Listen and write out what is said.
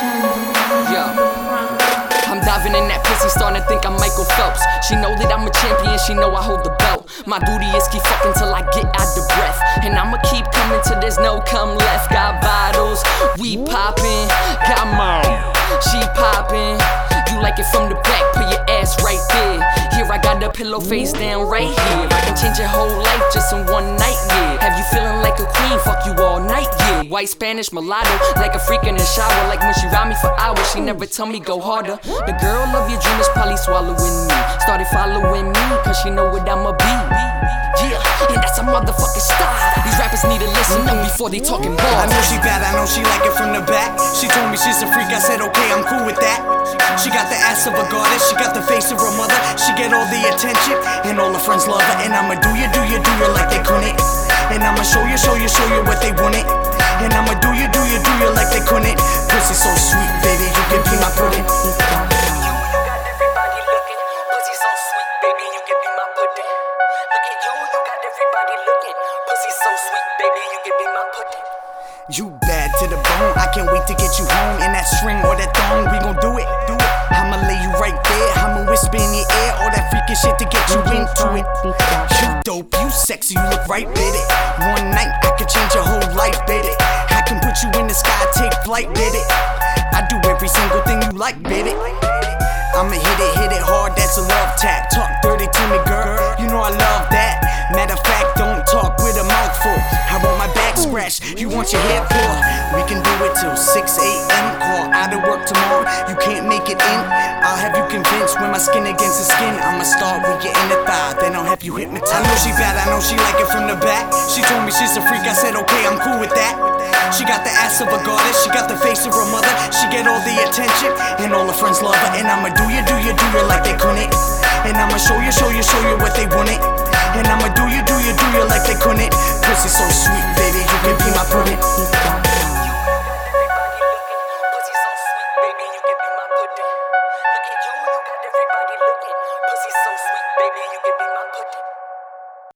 Yeah. I'm diving in that pussy, starting to think I'm Michael Phelps. She know that I'm a champion, she know I hold the belt. My duty is keep fucking till I get out the breath. And I'ma keep coming till there's no come left. Got bottles, we poppin', got mom, she poppin'. You like it from the back, put your ass right there. Here I got the pillow face down right here. I can change your whole life just in one night, yeah. Have you feeling like a queen? Fuck you. White Spanish mulatto, like a freak in the shower. Like when she ride me for hours, she never tell me go harder. The girl of your dream is probably swallowing me. Started following me, cause she know what I'ma be. Yeah, and that's a motherfucking style. These rappers need to listen up before they talking bars. I know she bad, I know she like it from the back. She told me she's a freak, I said okay, I'm cool with that. She got the ass of a goddess, she got the face of her mother. She get all the attention, and all her friends love her. And I'ma do you, do you, do you like they couldn't. And I'ma show you, show you, show you what they wanted. Pussy so sweet, baby, you can be my pudding. You, you got everybody looking. Pussy so sweet, baby, you can be my pudding. Look at you, you got everybody looking. Pussy so sweet, baby, you can be my pudding. You bad to the bone, I can't wait to get you home. In that string or that thong, we gon' do it, do it. I'ma lay you right there, I'ma whisper in your ear all that freaking shit to get you into it. You dope, you sexy, you look right it. One night, I could change your whole life, baby. I can put you in the sky, take flight, baby. Like, baby. I'ma hit it, hit it hard, that's a love tap. Talk dirty to me, girl, you know I love that. Matter of fact, don't talk with a mouthful. I want my back scratched, you want your hair pulled. We can do it till 6 a.m. Call out of work tomorrow, you can't make it in. I'll have you convinced when my skin against the skin. I'ma start with have you hypnotized. I know she bad, I know she like it from the back. She told me she's a freak, I said okay, I'm cool with that. She got the ass of a goddess, she got the face of her mother. She get all the attention, and all her friends love her. And I'ma do you, do you, do you like they couldn't.